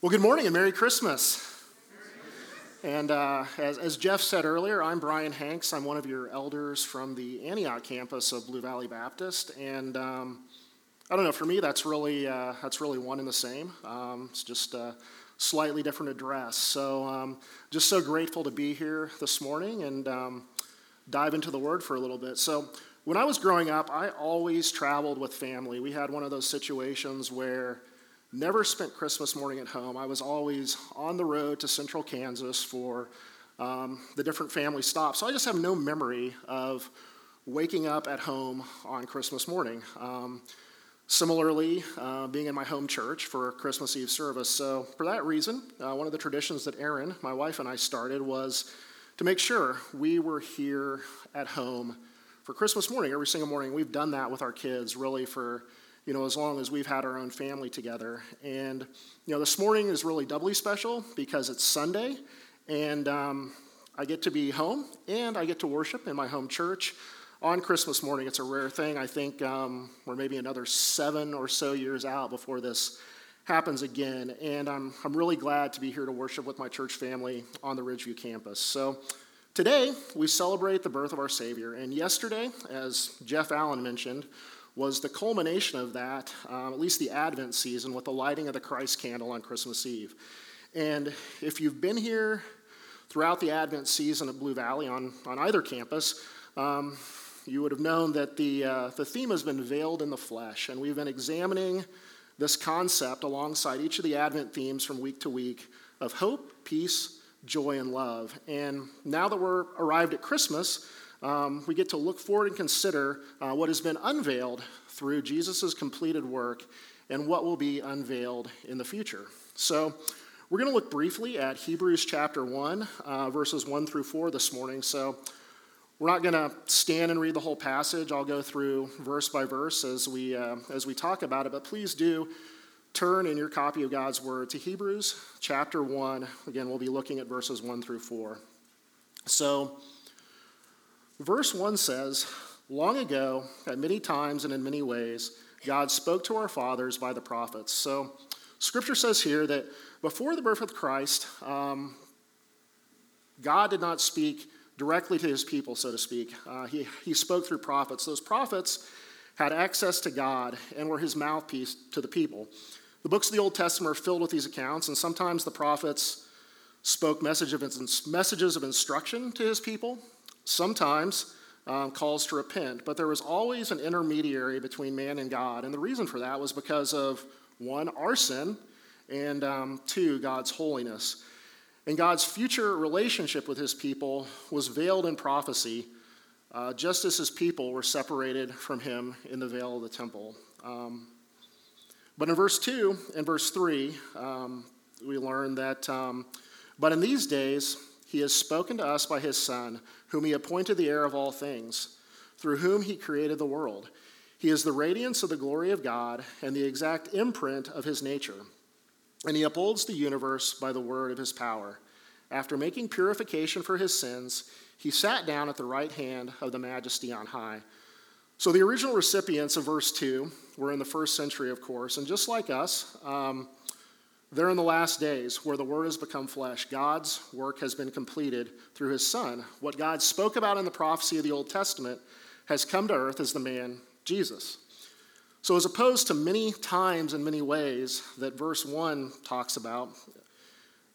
Well, good morning and Merry Christmas. And uh, as, as, Jeff said earlier, I'm Brian Hanks. I'm one of your elders from the Antioch campus of Blue Valley Baptist. And um, I don't know, for me, that's really, uh, that's really one and the same. Um, it's just a slightly different address. So um, just so grateful to be here this morning and um, dive into the Word for a little bit. So when I was growing up, I always traveled with family. We had one of those situations where Never spent Christmas morning at home. I was always on the road to central Kansas for um, the different family stops. So I just have no memory of waking up at home on Christmas morning. Um, similarly, uh, being in my home church for Christmas Eve service. So, for that reason, uh, one of the traditions that Erin, my wife, and I started was to make sure we were here at home for Christmas morning every single morning. We've done that with our kids really for you know, as long as we've had our own family together. And, you know, this morning is really doubly special because it's Sunday and um, I get to be home and I get to worship in my home church on Christmas morning. It's a rare thing. I think um, we're maybe another seven or so years out before this happens again. And I'm, I'm really glad to be here to worship with my church family on the Ridgeview campus. So, Today, we celebrate the birth of our Savior. And yesterday, as Jeff Allen mentioned, was the culmination of that, um, at least the Advent season, with the lighting of the Christ candle on Christmas Eve. And if you've been here throughout the Advent season at Blue Valley on, on either campus, um, you would have known that the, uh, the theme has been veiled in the flesh. And we've been examining this concept alongside each of the Advent themes from week to week of hope, peace, joy, and love. And now that we're arrived at Christmas, um, we get to look forward and consider uh, what has been unveiled through Jesus' completed work and what will be unveiled in the future. So, we're going to look briefly at Hebrews chapter 1, uh, verses 1 through 4 this morning. So, we're not going to stand and read the whole passage. I'll go through verse by verse as we, uh, as we talk about it, but please do turn in your copy of God's Word to Hebrews chapter 1. Again, we'll be looking at verses 1 through 4. So, Verse 1 says, Long ago, at many times and in many ways, God spoke to our fathers by the prophets. So, scripture says here that before the birth of Christ, um, God did not speak directly to his people, so to speak. Uh, he, he spoke through prophets. Those prophets had access to God and were his mouthpiece to the people. The books of the Old Testament are filled with these accounts, and sometimes the prophets spoke message of, messages of instruction to his people, sometimes um, calls to repent, but there was always an intermediary between man and God. And the reason for that was because of one, our sin, and um, two, God's holiness. And God's future relationship with his people was veiled in prophecy, uh, just as his people were separated from him in the veil of the temple. Um, but in verse 2 and verse 3, um, we learn that, um, but in these days, he has spoken to us by his Son, whom he appointed the heir of all things, through whom he created the world. He is the radiance of the glory of God and the exact imprint of his nature. And he upholds the universe by the word of his power. After making purification for his sins, he sat down at the right hand of the majesty on high. So the original recipients of verse 2 were in the first century, of course, and just like us, um, they're in the last days where the Word has become flesh. God's work has been completed through His Son. What God spoke about in the prophecy of the Old Testament has come to earth as the man Jesus. So, as opposed to many times and many ways that verse 1 talks about,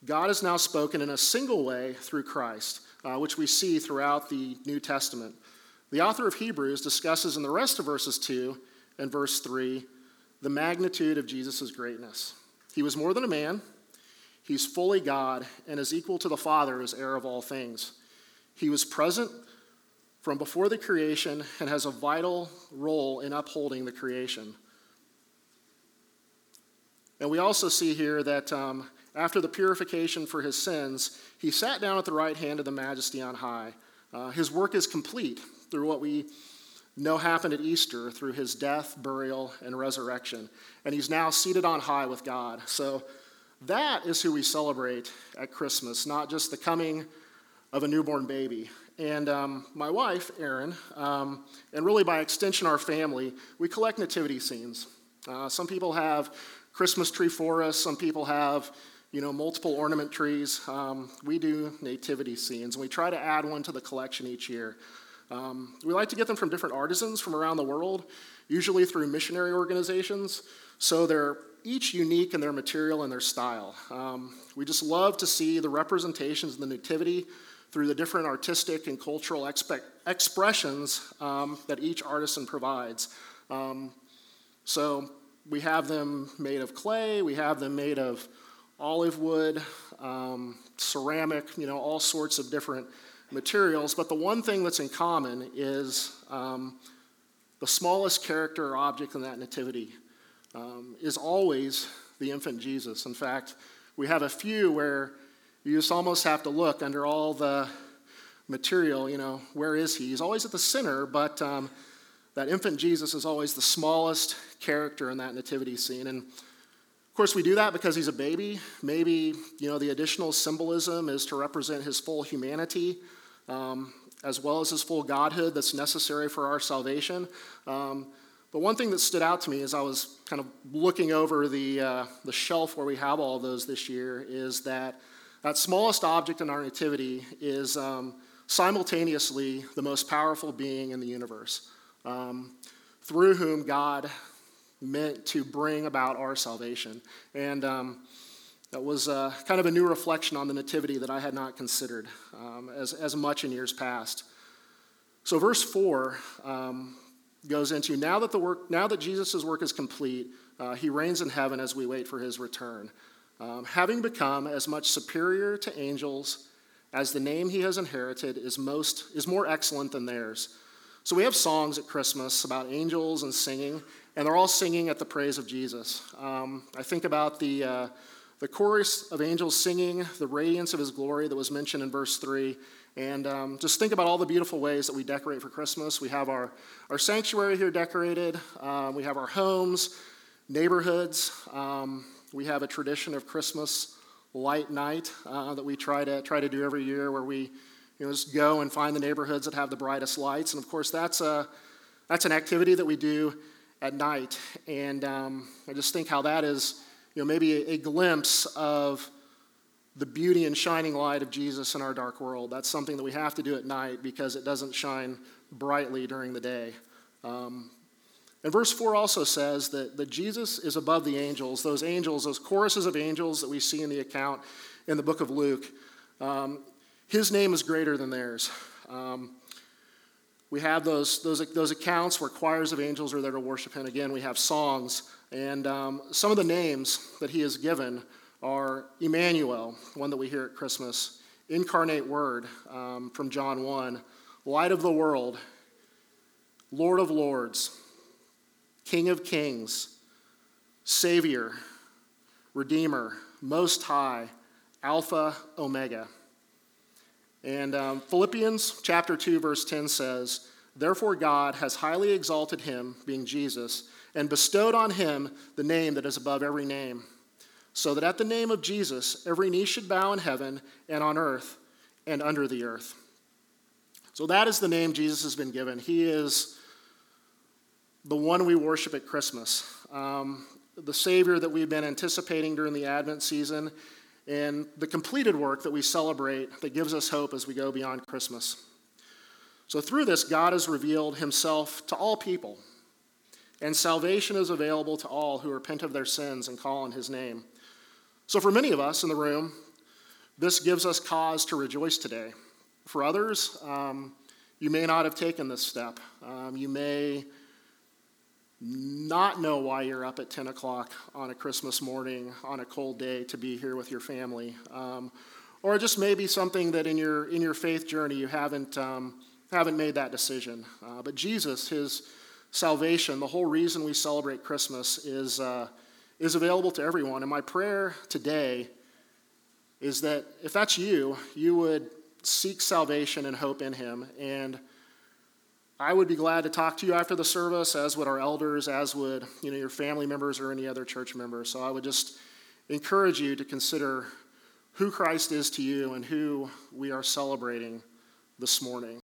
God has now spoken in a single way through Christ, uh, which we see throughout the New Testament. The author of Hebrews discusses in the rest of verses 2 and verse 3 the magnitude of Jesus' greatness. He was more than a man. He's fully God and is equal to the Father as heir of all things. He was present from before the creation and has a vital role in upholding the creation. And we also see here that um, after the purification for his sins, he sat down at the right hand of the majesty on high. Uh, his work is complete through what we know happened at Easter through his death, burial, and resurrection. And he's now seated on high with God. So that is who we celebrate at Christmas, not just the coming of a newborn baby. And um, my wife, Erin, um, and really by extension our family, we collect nativity scenes. Uh, some people have Christmas tree forests, some people have you know, multiple ornament trees. Um, we do nativity scenes, and we try to add one to the collection each year. Um, we like to get them from different artisans from around the world, usually through missionary organizations. So they're each unique in their material and their style. Um, we just love to see the representations of the nativity through the different artistic and cultural expe- expressions um, that each artisan provides. Um, so we have them made of clay, we have them made of olive wood, um, ceramic, you know, all sorts of different materials. But the one thing that's in common is um, the smallest character or object in that nativity um, is always the infant Jesus. In fact, we have a few where you just almost have to look under all the material, you know, where is he? He's always at the center, but um, that infant Jesus is always the smallest character in that nativity scene. And of course, we do that because he's a baby. Maybe, you know, the additional symbolism is to represent his full humanity um, as well as his full godhood that's necessary for our salvation. Um, but one thing that stood out to me as I was kind of looking over the, uh, the shelf where we have all those this year is that that smallest object in our nativity is um, simultaneously the most powerful being in the universe, um, through whom God meant to bring about our salvation. And um, that was uh, kind of a new reflection on the Nativity that I had not considered um, as, as much in years past. So, verse 4 um, goes into now that, the work, now that Jesus' work is complete, uh, he reigns in heaven as we wait for his return. Um, having become as much superior to angels as the name he has inherited is, most, is more excellent than theirs. So we have songs at Christmas about angels and singing, and they're all singing at the praise of Jesus. Um, I think about the, uh, the chorus of angels singing the radiance of his glory that was mentioned in verse 3. And um, just think about all the beautiful ways that we decorate for Christmas. We have our, our sanctuary here decorated, um, we have our homes, neighborhoods. Um, we have a tradition of Christmas light night uh, that we try to, try to do every year where we you know, just go and find the neighborhoods that have the brightest lights. And of course, that's, a, that's an activity that we do at night. And um, I just think how that is, you know, maybe a, a, glimpse of the beauty and shining light of Jesus in our dark world. That's something that we have to do at night because it doesn't shine brightly during the day. Um, and verse 4 also says that, that Jesus is above the angels, those angels, those choruses of angels that we see in the account in the book of Luke. Um, his name is greater than theirs. Um, we have those, those, those accounts where choirs of angels are there to worship him. Again, we have songs. And um, some of the names that he has given are Emmanuel, one that we hear at Christmas, Incarnate Word um, from John 1, Light of the World, Lord of Lords, King of Kings, Savior, Redeemer, Most High, Alpha, Omega. And um, Philippians chapter 2, verse 10 says, Therefore God has highly exalted him, being Jesus, and bestowed on him the name that is above every name, so that at the name of Jesus every knee should bow in heaven and on earth and under the earth. So that is the name Jesus has been given. He is the one we worship at Christmas, um, the Savior that we've been anticipating during the Advent season and the completed work that we celebrate that gives us hope as we go beyond Christmas. So, through this, God has revealed himself to all people, and salvation is available to all who repent of their sins and call on his name. So, for many of us in the room, this gives us cause to rejoice today. For others, um, you may not have taken this step. Um, you may not know why you're up at 10 o'clock on a Christmas morning on a cold day to be here with your family. Um, or just maybe something that in your, in your faith journey you haven't, um, haven't made that decision. Uh, but Jesus, his salvation, the whole reason we celebrate Christmas is, uh, is available to everyone. And my prayer today is that if that's you, you would seek salvation and hope in him and I would be glad to talk to you after the service, as would our elders, as would you know, your family members or any other church member. So I would just encourage you to consider who Christ is to you and who we are celebrating this morning.